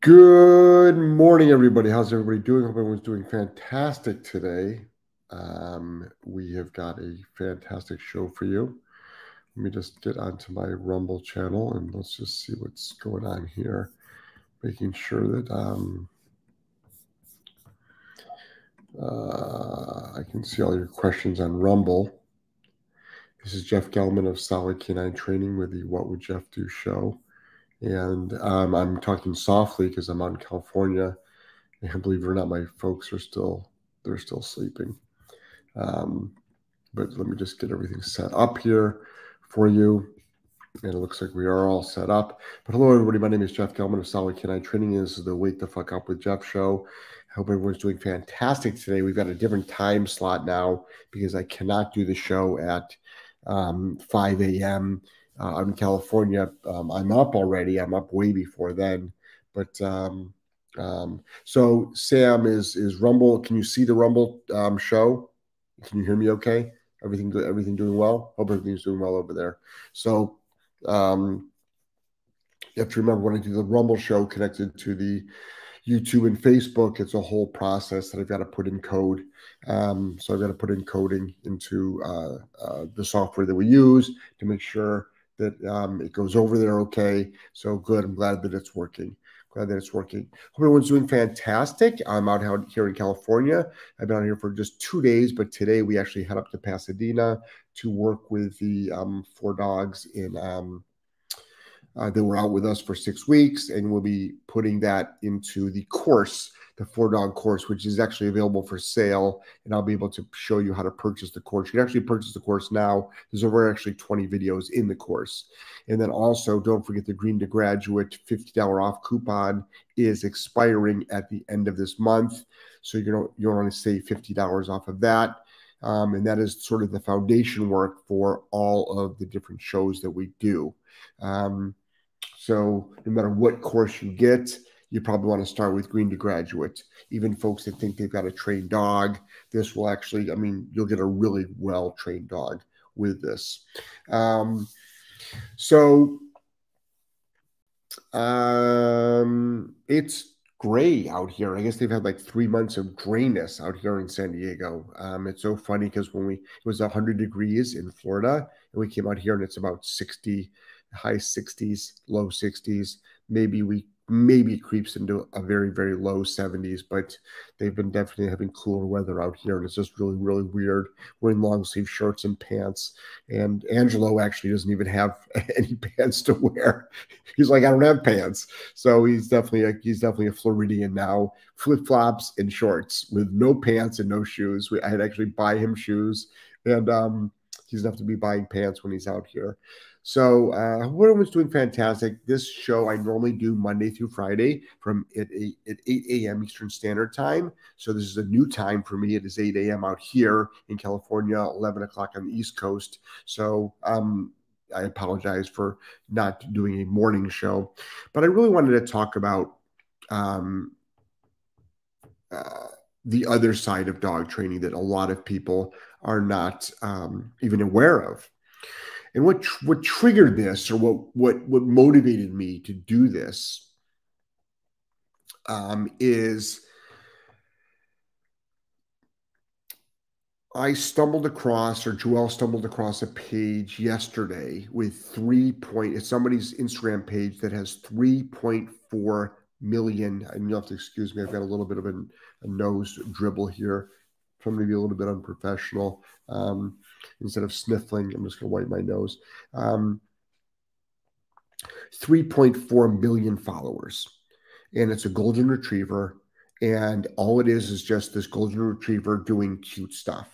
Good morning, everybody. How's everybody doing? Hope everyone's doing fantastic today. Um, we have got a fantastic show for you. Let me just get onto my Rumble channel and let's just see what's going on here. Making sure that um, uh, I can see all your questions on Rumble. This is Jeff Gellman of Solid Canine Training with the What Would Jeff Do show. And um, I'm talking softly because I'm out in California. And believe it or not, my folks are still they're still sleeping. Um, but let me just get everything set up here for you. And it looks like we are all set up. But hello, everybody. My name is Jeff Gellman of Solid Canine Training. This is the Wake the Fuck Up with Jeff show. I hope everyone's doing fantastic today. We've got a different time slot now because I cannot do the show at um, 5 a.m uh, I'm in California. Um, I'm up already. I'm up way before then. But um, um, so Sam is is Rumble. Can you see the Rumble um, show? Can you hear me? Okay. Everything. Everything doing well. Hope everything's doing well over there. So um, you have to remember when I do the Rumble show connected to the YouTube and Facebook, it's a whole process that I've got to put in code. Um, so I've got to put in coding into uh, uh, the software that we use to make sure that um, it goes over there okay. So good. I'm glad that it's working. Glad that it's working. Hope everyone's doing fantastic. I'm out here in California. I've been out here for just two days, but today we actually head up to Pasadena to work with the um, four dogs in. Um, uh, they were out with us for six weeks, and we'll be putting that into the course the four dog course, which is actually available for sale. And I'll be able to show you how to purchase the course. You can actually purchase the course now. There's over actually 20 videos in the course. And then also, don't forget the Green to Graduate $50 off coupon is expiring at the end of this month. So you don't you want to save $50 off of that. Um, and that is sort of the foundation work for all of the different shows that we do. Um, so no matter what course you get, you probably want to start with green to graduate. Even folks that think they've got a trained dog, this will actually, I mean, you'll get a really well trained dog with this. Um, so um, it's gray out here. I guess they've had like three months of grayness out here in San Diego. Um, it's so funny because when we it was 100 degrees in Florida and we came out here and it's about 60, high 60s, low 60s. Maybe we maybe creeps into a very very low 70s but they've been definitely having cooler weather out here and it's just really really weird wearing long sleeve shirts and pants. And angelo actually doesn't even have any pants to wear. He's like i don't have pants. So he's definitely a, he's definitely a floridian now. Flip-flops and shorts with no pants and no shoes. I had actually buy him shoes and um he's enough to be buying pants when he's out here so uh, everyone's doing fantastic. This show I normally do Monday through Friday from at 8, at 8 a.m. Eastern Standard Time. So this is a new time for me. It is 8 a.m. out here in California, 11 o'clock on the East Coast. So um, I apologize for not doing a morning show, but I really wanted to talk about um, uh, the other side of dog training that a lot of people are not um, even aware of. And what what triggered this, or what what what motivated me to do this, um, is I stumbled across, or Joel stumbled across a page yesterday with three point. It's somebody's Instagram page that has three point four million. And you'll have to excuse me. I've got a little bit of a, a nose dribble here, from maybe a little bit unprofessional. Um, instead of sniffling, I'm just going to wipe my nose. Um, 3.4 million followers, and it's a golden retriever. And all it is is just this golden retriever doing cute stuff,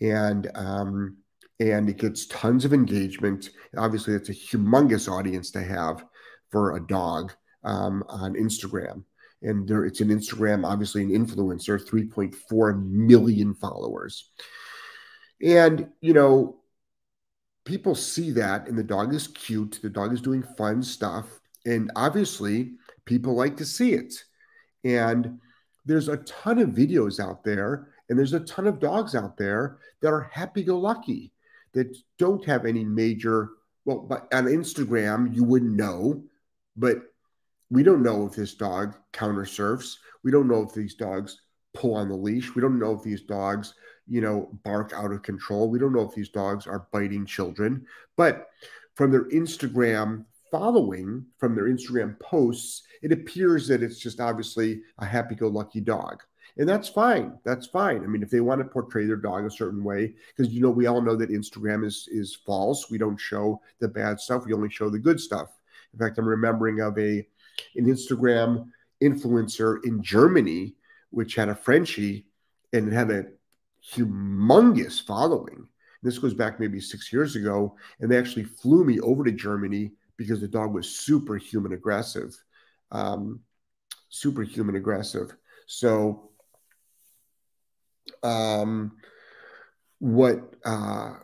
and um, and it gets tons of engagement. Obviously, it's a humongous audience to have for a dog um, on Instagram and there it's an Instagram, obviously an influencer, 3.4 million followers. And, you know, people see that and the dog is cute, the dog is doing fun stuff. And obviously, people like to see it. And there's a ton of videos out there, and there's a ton of dogs out there that are happy go lucky, that don't have any major, well, but on Instagram, you wouldn't know, but we don't know if this dog counter surfs. We don't know if these dogs pull on the leash. We don't know if these dogs, you know, bark out of control. We don't know if these dogs are biting children. But from their Instagram following, from their Instagram posts, it appears that it's just obviously a happy go lucky dog. And that's fine. That's fine. I mean, if they want to portray their dog a certain way, because you know, we all know that Instagram is is false. We don't show the bad stuff. We only show the good stuff. In fact, I'm remembering of a an Instagram influencer in Germany, which had a Frenchie and had a humongous following. This goes back maybe six years ago, and they actually flew me over to Germany because the dog was superhuman aggressive, um, superhuman aggressive. So, um, what uh,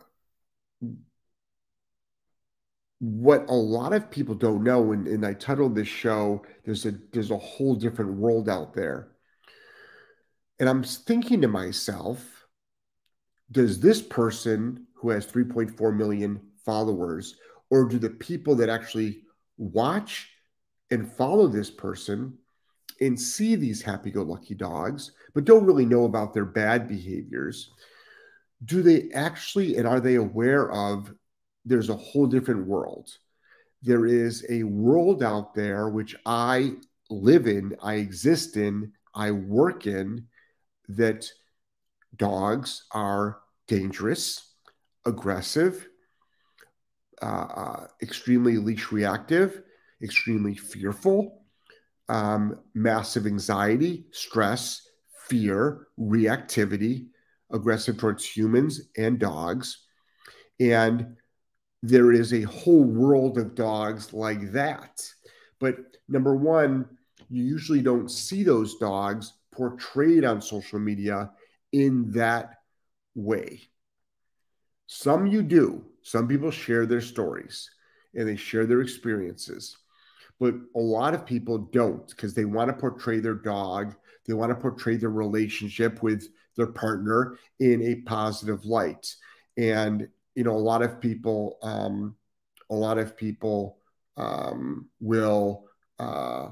what a lot of people don't know, and, and I titled this show, there's a there's a whole different world out there. And I'm thinking to myself, does this person who has 3.4 million followers, or do the people that actually watch and follow this person and see these happy go lucky dogs, but don't really know about their bad behaviors, do they actually and are they aware of there's a whole different world. There is a world out there which I live in, I exist in, I work in, that dogs are dangerous, aggressive, uh, uh, extremely leash reactive, extremely fearful, um, massive anxiety, stress, fear, reactivity, aggressive towards humans and dogs. And there is a whole world of dogs like that. But number one, you usually don't see those dogs portrayed on social media in that way. Some you do. Some people share their stories and they share their experiences. But a lot of people don't because they want to portray their dog, they want to portray their relationship with their partner in a positive light. And you know, a lot of people, um, a lot of people um, will uh,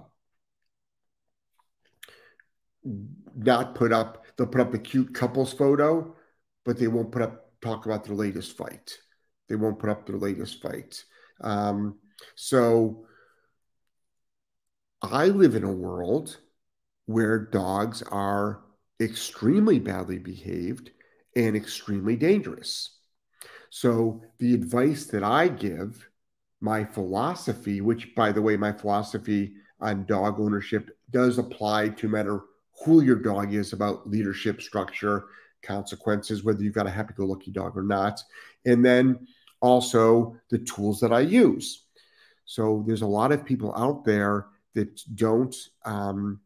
not put up. They'll put up a cute couples photo, but they won't put up talk about their latest fight. They won't put up their latest fight. Um, so I live in a world where dogs are extremely badly behaved and extremely dangerous. So the advice that I give, my philosophy, which by the way, my philosophy on dog ownership does apply to matter who your dog is about leadership structure, consequences, whether you've got a happy go lucky dog or not. And then also the tools that I use. So there's a lot of people out there that don't um,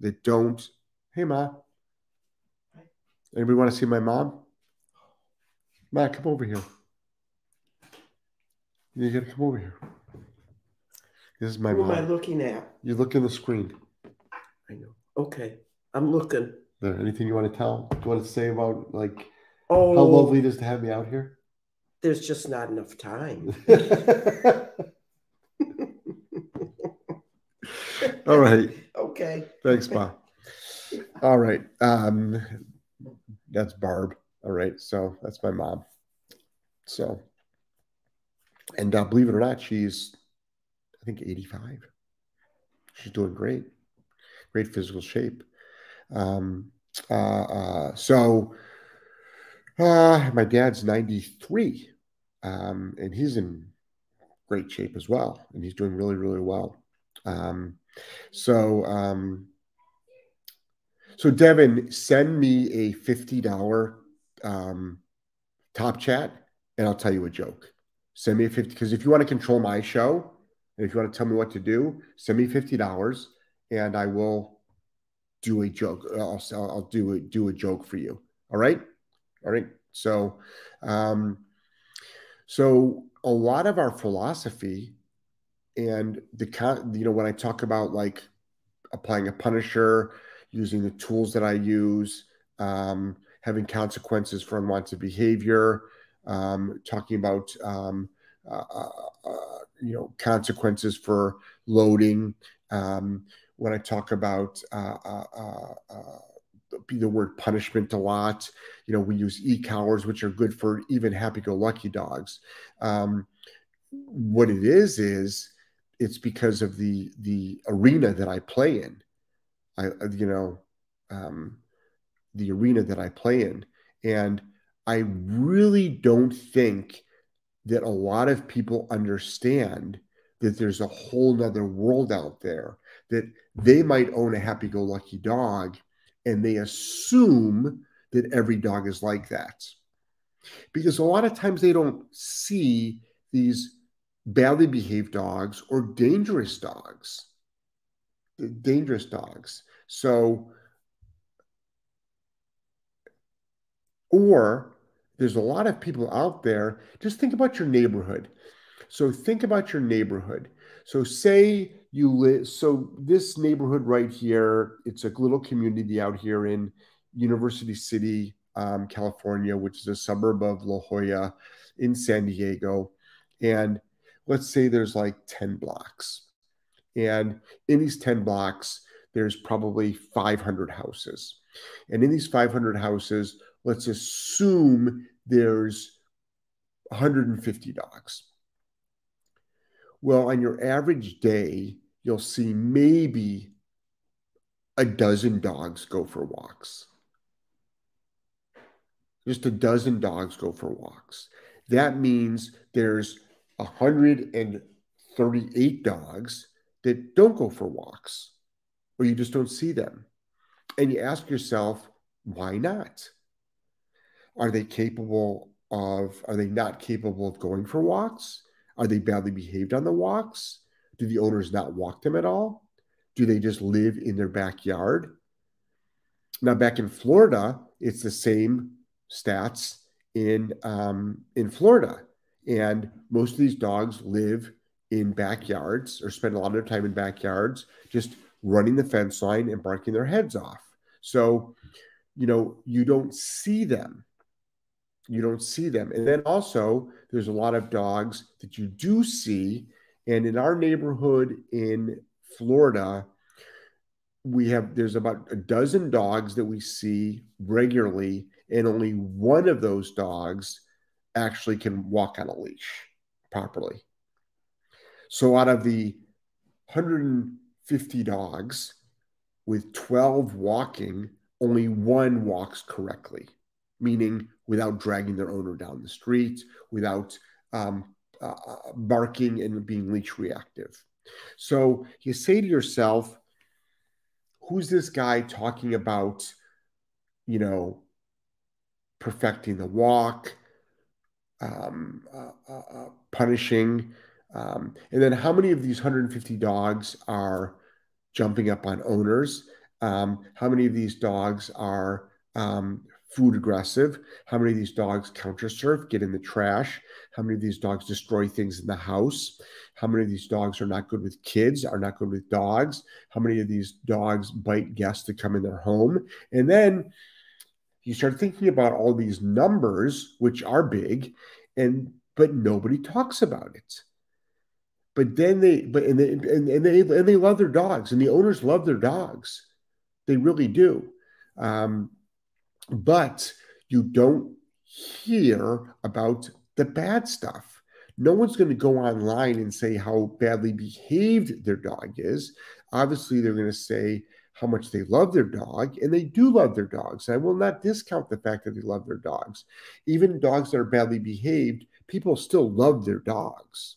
that don't. Hey, ma. Anybody want to see my mom? Matt, come over here. You gotta come over here. This is my Who mom. am I looking at? You look in the screen. I know. Okay, I'm looking. There. Anything you want to tell? Do you want to say about like Oh, how lovely it is to have me out here? there's just not enough time. All right. Okay. Thanks, Bob. All right. Um, that's Barb. All right. So that's my mom. So, and uh, believe it or not, she's, I think, 85. She's doing great. Great physical shape. Um, uh, uh, so, uh, my dad's 93, um, and he's in great shape as well. And he's doing really, really well. Um, so, um, so Devin, send me a $50 um, top chat and I'll tell you a joke. Send me a 50 because if you want to control my show and if you want to tell me what to do, send me $50 and I will do a joke. I'll, I'll do a, do a joke for you. All right. All right. So, um, so a lot of our philosophy and the you know when I talk about like applying a punisher, using the tools that I use, um, having consequences for unwanted behavior, um, talking about um, uh, uh, uh, you know consequences for loading, Um, when I talk about uh, uh, uh, uh the word punishment a lot, you know, we use e-collars, which are good for even happy-go-lucky dogs. Um, what it is is it's because of the the arena that I play in. I you know um, the arena that I play in, and I really don't think that a lot of people understand that there's a whole nother world out there that they might own a happy-go-lucky dog and they assume that every dog is like that because a lot of times they don't see these badly behaved dogs or dangerous dogs. Dangerous dogs. So, or there's a lot of people out there, just think about your neighborhood. So, think about your neighborhood. So, say you live, so this neighborhood right here, it's a little community out here in University City, um, California, which is a suburb of La Jolla in San Diego. And let's say there's like 10 blocks. And in these 10 blocks, there's probably 500 houses. And in these 500 houses, let's assume there's 150 dogs. Well, on your average day, you'll see maybe a dozen dogs go for walks. Just a dozen dogs go for walks. That means there's 138 dogs that don't go for walks or you just don't see them. And you ask yourself, why not? Are they capable of, are they not capable of going for walks? Are they badly behaved on the walks? Do the owners not walk them at all? Do they just live in their backyard? Now, back in Florida, it's the same stats in um, in Florida. And most of these dogs live in backyards or spend a lot of their time in backyards, just running the fence line and barking their heads off. So, you know, you don't see them. You don't see them. And then also, there's a lot of dogs that you do see. And in our neighborhood in Florida, we have there's about a dozen dogs that we see regularly, and only one of those dogs actually can walk on a leash properly. So out of the 150 dogs, with 12 walking, only one walks correctly, meaning without dragging their owner down the street, without um, uh, barking and being leash reactive. So you say to yourself, who's this guy talking about, you know, perfecting the walk, um, uh, uh, uh, punishing. Um, and then how many of these 150 dogs are jumping up on owners? Um, how many of these dogs are um, food aggressive? How many of these dogs counter surf, get in the trash? How many of these dogs destroy things in the house? How many of these dogs are not good with kids, are not good with dogs? How many of these dogs bite guests to come in their home? And then you start thinking about all these numbers, which are big, and but nobody talks about it. But then they, but and they, and, and they and they love their dogs, and the owners love their dogs. They really do. Um, but you don't hear about the bad stuff. No one's going to go online and say how badly behaved their dog is. Obviously, they're going to say how much they love their dog, and they do love their dogs. I will not discount the fact that they love their dogs. Even dogs that are badly behaved, people still love their dogs.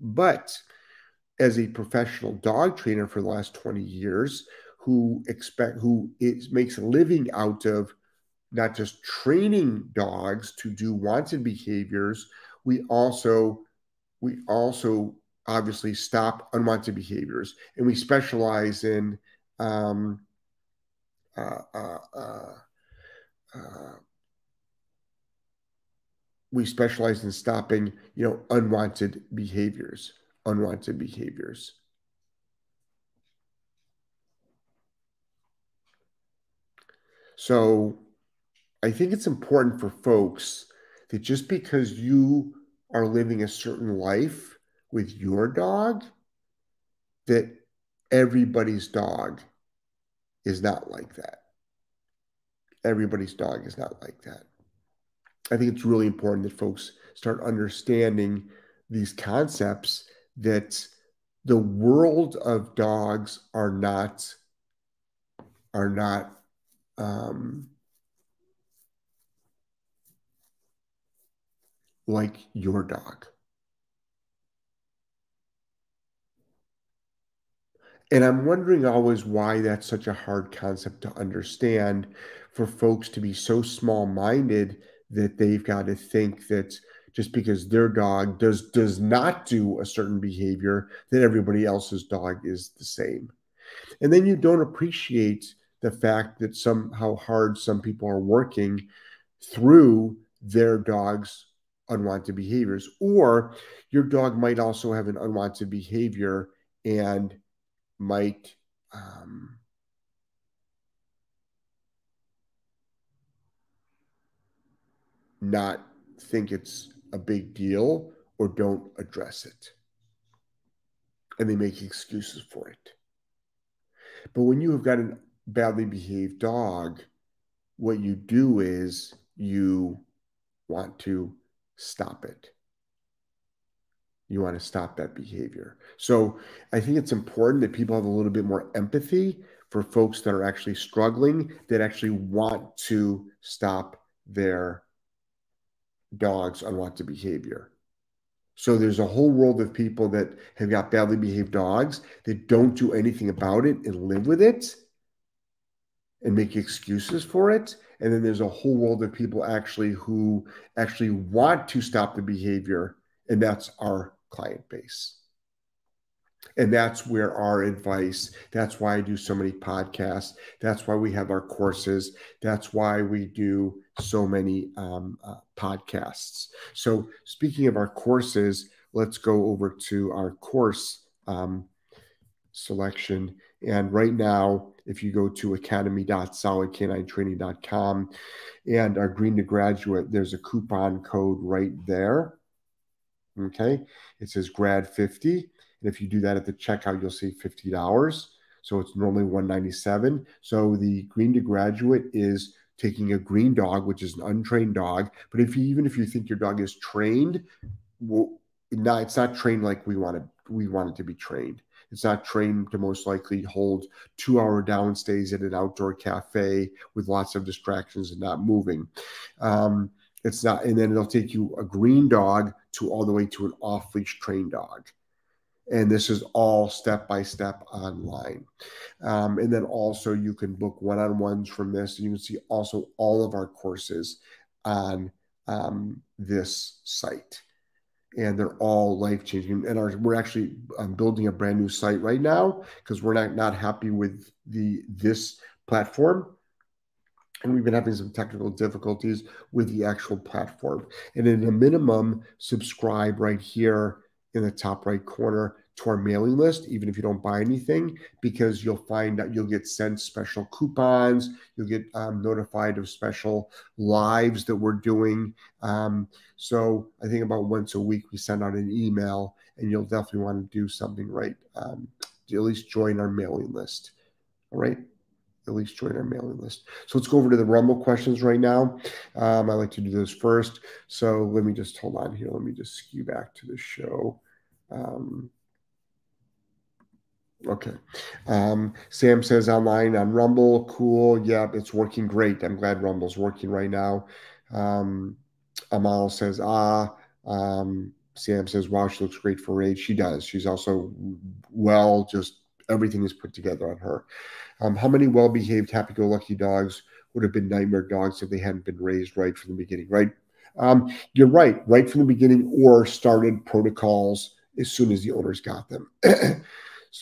But as a professional dog trainer for the last 20 years, who expect who is, makes a living out of not just training dogs to do wanted behaviors, we also we also obviously stop unwanted behaviors and we specialize in um, uh, uh, uh, uh, we specialize in stopping, you know, unwanted behaviors, unwanted behaviors. So I think it's important for folks that just because you are living a certain life with your dog, that everybody's dog is not like that. Everybody's dog is not like that. I think it's really important that folks start understanding these concepts that the world of dogs are not are not um, like your dog. And I'm wondering always why that's such a hard concept to understand for folks to be so small minded that they've got to think that just because their dog does does not do a certain behavior that everybody else's dog is the same and then you don't appreciate the fact that some how hard some people are working through their dog's unwanted behaviors or your dog might also have an unwanted behavior and might um, not think it's a big deal or don't address it. And they make excuses for it. But when you have got a badly behaved dog, what you do is you want to stop it. You want to stop that behavior. So I think it's important that people have a little bit more empathy for folks that are actually struggling, that actually want to stop their dog's unwanted behavior. So there's a whole world of people that have got badly behaved dogs that don't do anything about it and live with it and make excuses for it. And then there's a whole world of people actually who actually want to stop the behavior, and that's our client base. And that's where our advice, that's why I do so many podcasts. That's why we have our courses. That's why we do so many um, uh, podcasts. So, speaking of our courses, let's go over to our course um, selection. And right now, if you go to academy.solidk9training.com and our green to graduate, there's a coupon code right there. Okay. It says grad 50. And if you do that at the checkout, you'll see $50. So it's normally 197. So the green to graduate is taking a green dog, which is an untrained dog. But if you, even if you think your dog is trained, well, no, it's not trained like we want it. We want it to be trained. It's not trained to most likely hold two hour down stays at an outdoor cafe with lots of distractions and not moving. Um, it's not, and then it'll take you a green dog to all the way to an off leash trained dog. And this is all step by step online. Um, and then also you can book one on ones from this. And you can see also all of our courses on um, this site. And they're all life changing. And our, we're actually um, building a brand new site right now because we're not, not happy with the this platform and we've been having some technical difficulties with the actual platform. And in a minimum, subscribe right here in the top right corner to our mailing list, even if you don't buy anything, because you'll find that you'll get sent special coupons, you'll get um, notified of special lives that we're doing. Um, so I think about once a week we send out an email, and you'll definitely want to do something right. Um, at least join our mailing list. All right at least join our mailing list. So let's go over to the Rumble questions right now. Um, I like to do those first. So let me just hold on here. Let me just skew back to the show. Um, okay. Um, Sam says online on Rumble. Cool. Yep, it's working great. I'm glad Rumble's working right now. Um, Amal says, ah. Um, Sam says, wow, she looks great for age. She does. She's also well, just everything is put together on her. Um, how many well behaved, happy go lucky dogs would have been nightmare dogs if they hadn't been raised right from the beginning, right? Um, you're right, right from the beginning, or started protocols as soon as the owners got them.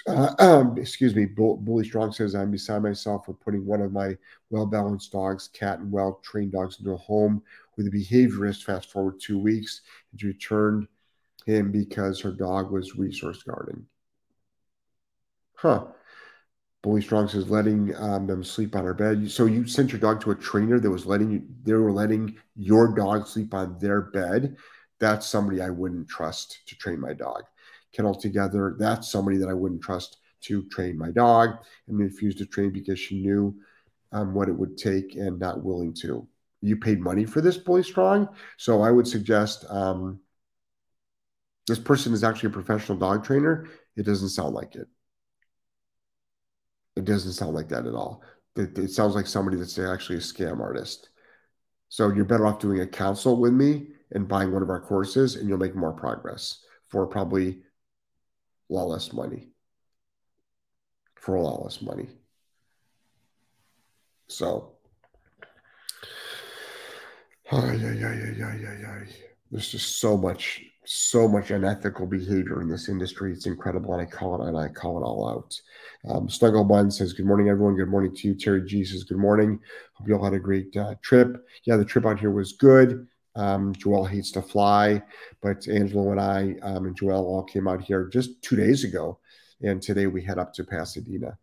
uh, um, excuse me, Bull, Bully Strong says, I'm beside myself for putting one of my well balanced dogs, cat and well trained dogs, into a home with a behaviorist. Fast forward two weeks, and returned him because her dog was resource guarding. Huh. Bully Strong says letting um, them sleep on our bed. So you sent your dog to a trainer that was letting you, they were letting your dog sleep on their bed. That's somebody I wouldn't trust to train my dog. Kennel together, that's somebody that I wouldn't trust to train my dog and refused to train because she knew um, what it would take and not willing to. You paid money for this, Bully Strong. So I would suggest um, this person is actually a professional dog trainer. It doesn't sound like it. It doesn't sound like that at all. It, it sounds like somebody that's actually a scam artist. So you're better off doing a consult with me and buying one of our courses, and you'll make more progress for probably a lot less money. For a lot less money. So, oh, yeah, yeah, yeah, yeah, yeah, yeah. There's just so much, so much unethical behavior in this industry. It's incredible, and I call it, and I call it all out. Um, Snuggle Bun says, "Good morning, everyone. Good morning to you." Terry G says, "Good morning. Hope you all had a great uh, trip. Yeah, the trip out here was good. Um, Joel hates to fly, but Angelo and I um, and Joel all came out here just two days ago, and today we head up to Pasadena.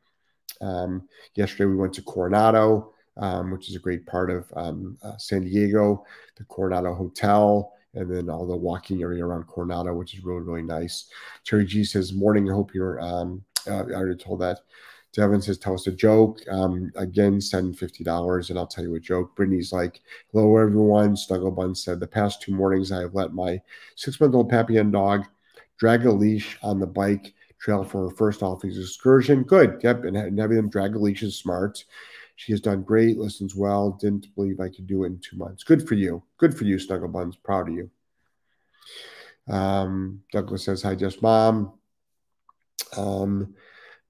Um, yesterday we went to Coronado, um, which is a great part of um, uh, San Diego, the Coronado Hotel, and then all the walking area around Coronado, which is really really nice. Terry G says, "Morning. I hope you're." Um, uh, I already told that. Devin says, tell us a joke. Um, again, send $50 and I'll tell you a joke. Brittany's like, hello, everyone. Snugglebun said, the past two mornings I have let my six month old Papillon dog drag a leash on the bike trail for her first office excursion. Good. Yep. And having them drag a leash is smart. She has done great, listens well. Didn't believe I could do it in two months. Good for you. Good for you, Snuggle Buns. Proud of you. Um, Douglas says, hi, just mom. Um,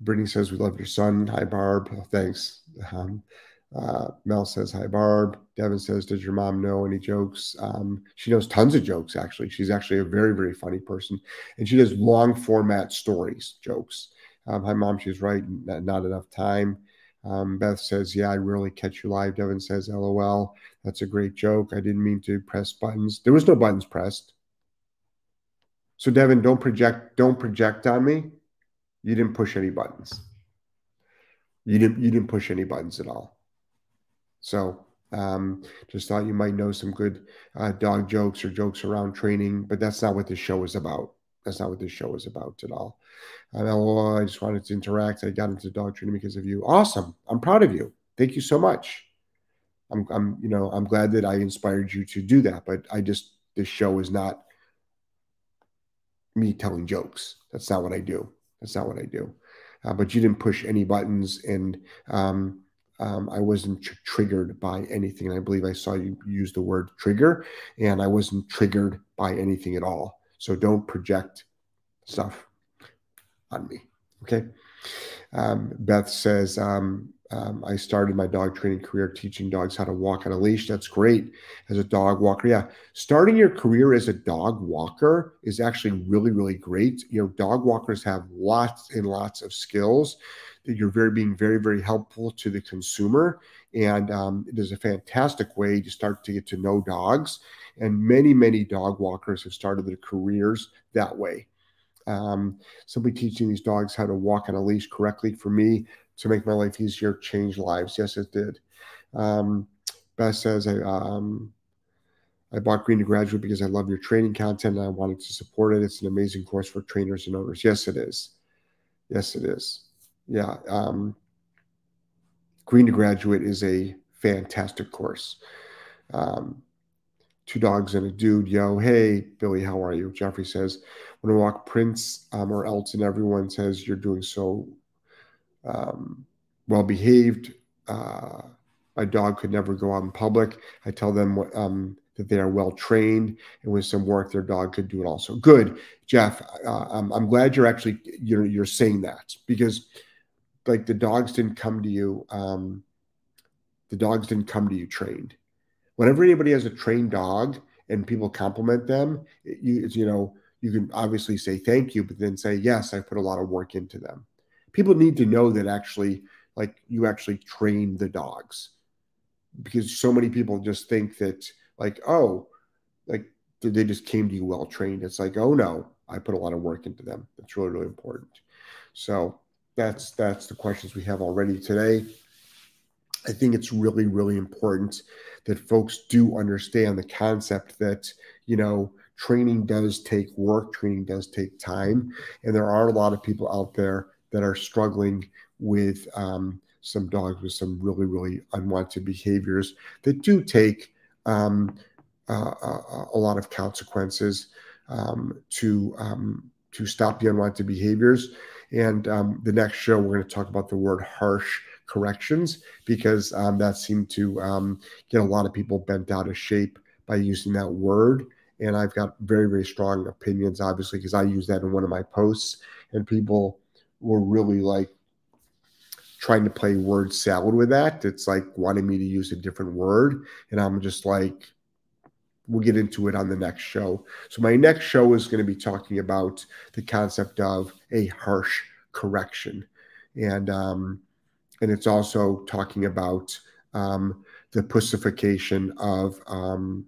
Brittany says, We love your son. Hi, Barb. Thanks. Um, uh, Mel says, Hi, Barb. Devin says, Does your mom know any jokes? Um, she knows tons of jokes, actually. She's actually a very, very funny person. And she does long format stories, jokes. Um, hi, mom. She's right. Not, not enough time. Um, Beth says, Yeah, I really catch you live. Devin says, LOL. That's a great joke. I didn't mean to press buttons. There was no buttons pressed. So, Devin, don't project, don't project on me you didn't push any buttons. You didn't you didn't push any buttons at all. So um, just thought you might know some good uh, dog jokes or jokes around training, but that's not what this show is about. That's not what this show is about at all. I just wanted to interact. I got into dog training because of you. Awesome. I'm proud of you. Thank you so much. I'm, I'm, you know, I'm glad that I inspired you to do that. But I just, this show is not me telling jokes. That's not what I do. That's not what I do. Uh, but you didn't push any buttons, and um, um, I wasn't tr- triggered by anything. And I believe I saw you use the word trigger, and I wasn't triggered by anything at all. So don't project stuff on me. Okay. Um, Beth says, um, um, I started my dog training career teaching dogs how to walk on a leash. That's great as a dog walker. Yeah, starting your career as a dog walker is actually really, really great. You know, dog walkers have lots and lots of skills that you're very being very, very helpful to the consumer, and um, it is a fantastic way to start to get to know dogs. And many, many dog walkers have started their careers that way. Um, simply teaching these dogs how to walk on a leash correctly for me to make my life easier, change lives. Yes, it did. Um, Beth says, I, um, I bought Green to Graduate because I love your training content and I wanted to support it. It's an amazing course for trainers and owners. Yes, it is. Yes, it is. Yeah. Um, Green to Graduate is a fantastic course. Um, two dogs and a dude. Yo, hey, Billy, how are you? Jeffrey says, when I walk Prince um, or Elton, everyone says you're doing so um, well behaved. Uh, my dog could never go out in public. I tell them what, um, that they are well trained, and with some work, their dog could do it also. Good, Jeff. Uh, I'm, I'm, glad you're actually you're you're saying that because like the dogs didn't come to you. Um, the dogs didn't come to you trained. Whenever anybody has a trained dog and people compliment them, you you know you can obviously say thank you, but then say yes, I put a lot of work into them. People need to know that actually like you actually train the dogs. Because so many people just think that like oh like they just came to you well trained it's like oh no i put a lot of work into them. That's really really important. So that's that's the questions we have already today. I think it's really really important that folks do understand the concept that you know training does take work training does take time and there are a lot of people out there that are struggling with um, some dogs with some really, really unwanted behaviors that do take um, uh, uh a, lot of consequences um, to um, to stop the unwanted behaviors. And um, the next show, we're going to talk about the word harsh corrections because um, that seemed to get a lot of people bent out of shape by using that word. And I've got very, very strong opinions, obviously, because I use that in one of my posts, and people were really like trying to play word salad with that. It's like wanting me to use a different word. And I'm just like, we'll get into it on the next show. So, my next show is going to be talking about the concept of a harsh correction. And, um, and it's also talking about um, the pussification of um,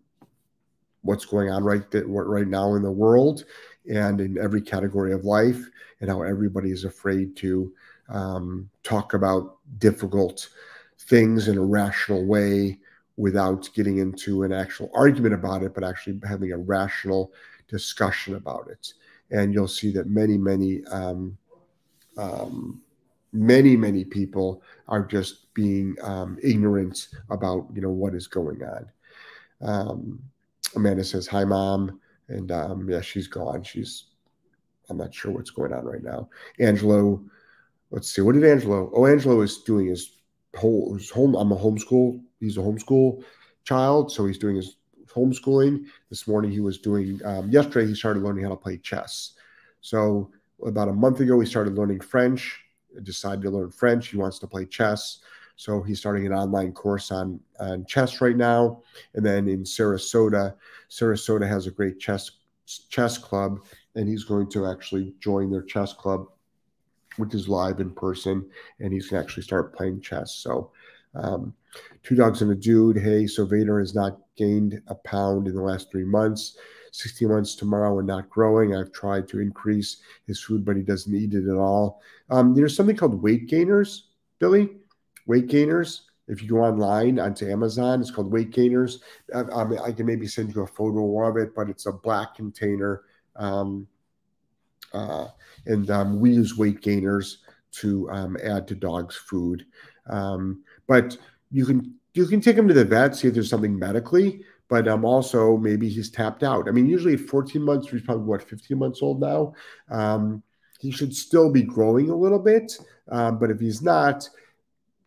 what's going on right right now in the world and in every category of life, and how everybody is afraid to um, talk about difficult things in a rational way without getting into an actual argument about it, but actually having a rational discussion about it. And you'll see that many, many, um, um, many, many people are just being um, ignorant about you know what is going on. Amanda says, "Hi, mom," and um, yeah, she's gone. She's I'm not sure what's going on right now. Angelo let's see, what did Angelo? Oh, Angelo is doing his whole his home. I'm a homeschool. He's a homeschool child, so he's doing his homeschooling. This morning he was doing. Um, yesterday he started learning how to play chess. So about a month ago he started learning French. Decided to learn French. He wants to play chess. So he's starting an online course on on chess right now. And then in Sarasota, Sarasota has a great chess chess club, and he's going to actually join their chess club which is live in person, and he's going to actually start playing chess. So, um, two dogs and a dude. Hey, so Vader has not gained a pound in the last three months. 16 months tomorrow and not growing. I've tried to increase his food, but he doesn't eat it at all. Um, there's something called weight gainers, Billy. Weight gainers. If you go online onto Amazon, it's called Weight Gainers. I, I, I can maybe send you a photo of it, but it's a black container. Um, uh, and um, we use weight gainers to um, add to dogs' food. Um, but you can you can take him to the vet, see if there's something medically. But um, also maybe he's tapped out. I mean, usually at 14 months, he's probably what 15 months old now. Um, he should still be growing a little bit, um, but if he's not,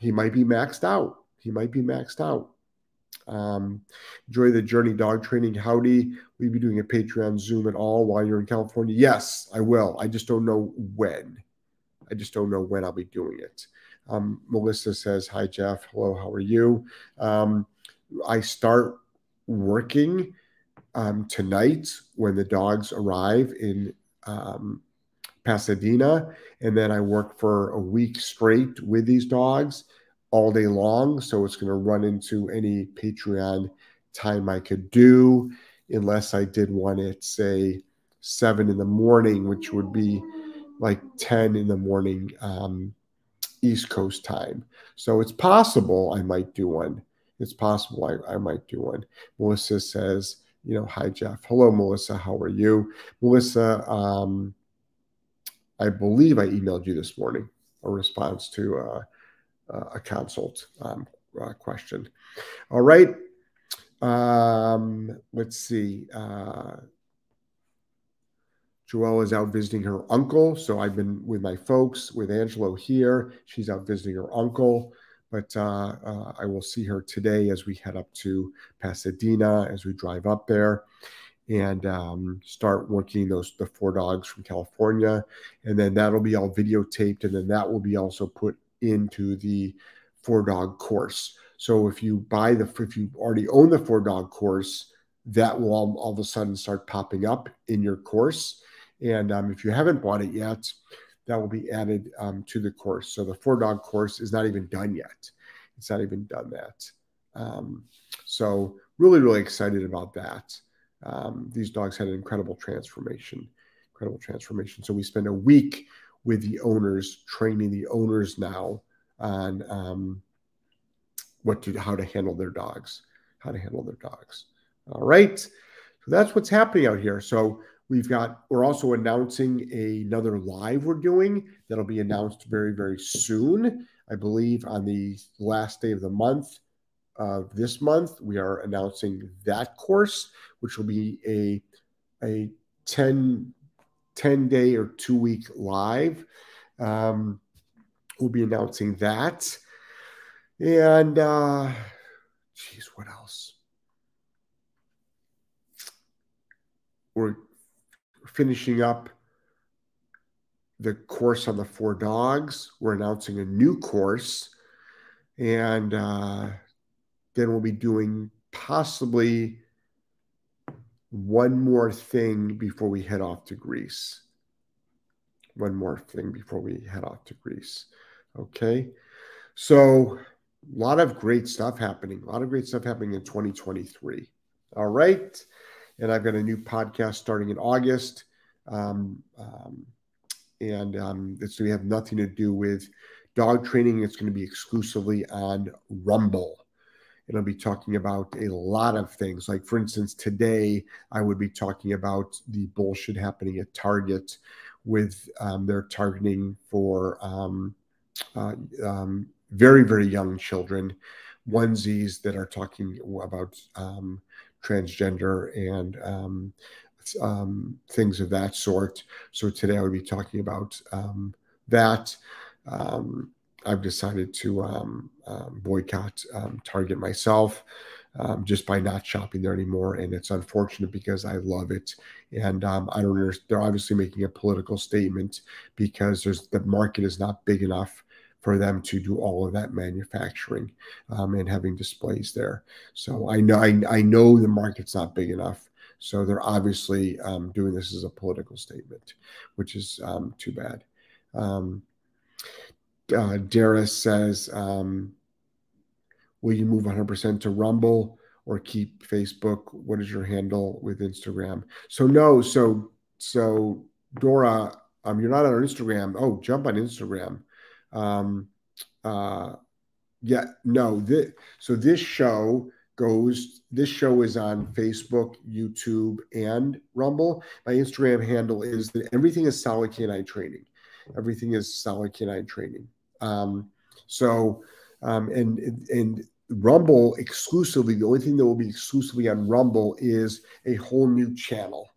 he might be maxed out. He might be maxed out. Um, enjoy the journey dog training. Howdy. Will you be doing a Patreon Zoom at all while you're in California? Yes, I will. I just don't know when. I just don't know when I'll be doing it. Um, Melissa says, Hi, Jeff. Hello, how are you? Um, I start working um, tonight when the dogs arrive in um, Pasadena. And then I work for a week straight with these dogs all day long. So it's going to run into any Patreon time I could do, unless I did one at, say, seven in the morning, which would be like 10 in the morning um, East Coast time. So it's possible I might do one. It's possible I, I might do one. Melissa says, you know, hi, Jeff. Hello, Melissa. How are you? Melissa, um, I believe I emailed you this morning a response to uh, uh, a consult um, uh, question. All right. Um, let's see. Uh, Joelle is out visiting her uncle. So I've been with my folks, with Angelo here. She's out visiting her uncle. But uh, uh, I will see her today as we head up to Pasadena, as we drive up there and um, start working those the four dogs from California, and then that'll be all videotaped, and then that will be also put into the four dog course. So if you buy the, if you already own the four dog course, that will all, all of a sudden start popping up in your course. And um, if you haven't bought it yet, that will be added um, to the course. So the four dog course is not even done yet. It's not even done that. Um, so really, really excited about that. Um, these dogs had an incredible transformation, incredible transformation. So we spend a week with the owners, training the owners now on um, what to how to handle their dogs, how to handle their dogs. All right, so that's what's happening out here. So we've got we're also announcing another live we're doing that'll be announced very very soon. I believe on the last day of the month this month we are announcing that course, which will be a a 10 10 day or two week live. Um, we'll be announcing that. And, uh, geez, what else? We're finishing up the course on the four dogs. We're announcing a new course. And uh, then we'll be doing possibly one more thing before we head off to Greece. One more thing before we head off to Greece. Okay. So, a lot of great stuff happening. A lot of great stuff happening in 2023. All right. And I've got a new podcast starting in August. Um, um, and um, it's going to have nothing to do with dog training. It's going to be exclusively on Rumble. It'll be talking about a lot of things. Like, for instance, today I would be talking about the bullshit happening at Target with um, their targeting for um, uh, um, very, very young children, onesies that are talking about um, transgender and um, um, things of that sort. So today I would be talking about that. I've decided to um, um, boycott um, Target myself um, just by not shopping there anymore. And it's unfortunate because I love it. And um, I don't understand. They're obviously making a political statement because there's the market is not big enough for them to do all of that manufacturing um, and having displays there. So I know I, I, know the market's not big enough. So they're obviously doing this as a political statement, which is too bad. Uh, Dara says, um, will you move 100% to Rumble or keep Facebook? What is your handle with Instagram? So no, so so Dora, um, you're not on Instagram. Oh, jump on Instagram. Um, uh, yeah, no. This, so this show goes. This show is on Facebook, YouTube, and Rumble. My Instagram handle is that everything is solid canine training. Everything is solid canine training. Um, so, um, and and Rumble exclusively, the only thing that will be exclusively on Rumble is a whole new channel,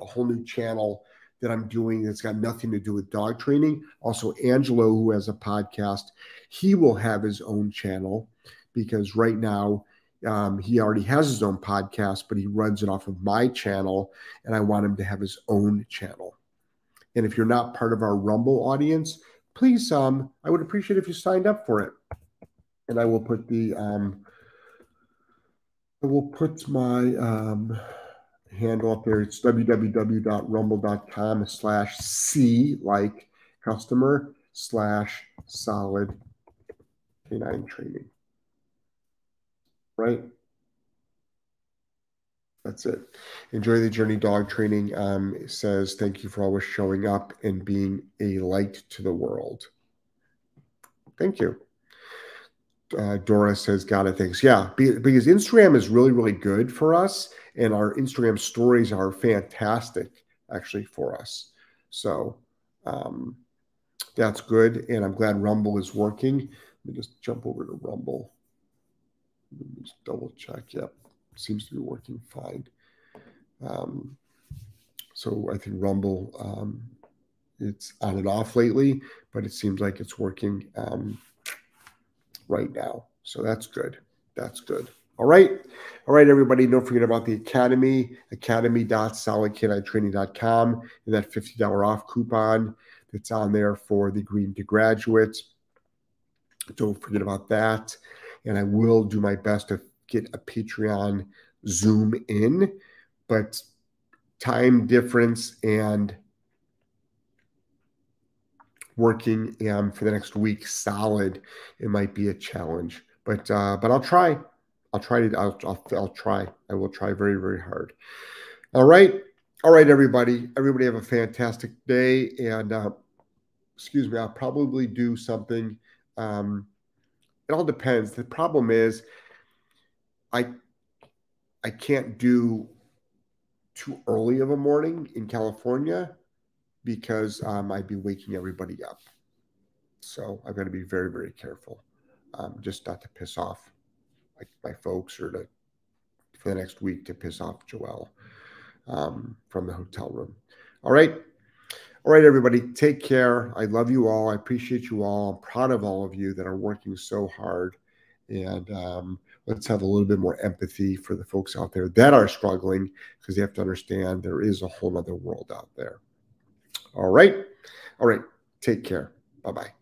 a whole new channel that I'm doing that's got nothing to do with dog training. Also, Angelo, who has a podcast, he will have his own channel because right now um, he already has his own podcast, but he runs it off of my channel, and I want him to have his own channel. And if you're not part of our Rumble audience, please, um, I would appreciate if you signed up for it. And I will put the, um, I will put my um, handle up there. It's www.rumble.com slash C like customer slash solid canine training. Right? That's it. Enjoy the journey dog training. Um, says, thank you for always showing up and being a light to the world. Thank you. Uh, Dora says, got it. Thanks. Yeah, because Instagram is really, really good for us. And our Instagram stories are fantastic, actually, for us. So um, that's good. And I'm glad Rumble is working. Let me just jump over to Rumble. Let me just double check. Yep seems to be working fine. Um, so I think Rumble, um, it's on and off lately, but it seems like it's working um, right now. So that's good. That's good. All right. All right, everybody. Don't forget about the Academy, academy.solidcaninetraining.com, and that $50 off coupon that's on there for the Green to Graduates. Don't forget about that. And I will do my best to get a Patreon Zoom in, but time difference and working um, for the next week solid, it might be a challenge. But uh, but I'll try. I'll try to. I'll, I'll I'll try. I will try very very hard. All right, all right, everybody. Everybody have a fantastic day. And uh, excuse me, I'll probably do something. Um, it all depends. The problem is I I can't do too early of a morning in California because um, I'd be waking everybody up. So I've got to be very, very careful, um, just not to piss off like my folks or to for the next week to piss off Joelle um, from the hotel room. All right. All right, everybody, take care. I love you all. I appreciate you all. I'm proud of all of you that are working so hard. And um, let's have a little bit more empathy for the folks out there that are struggling because you have to understand there is a whole other world out there. All right. All right. Take care. Bye bye.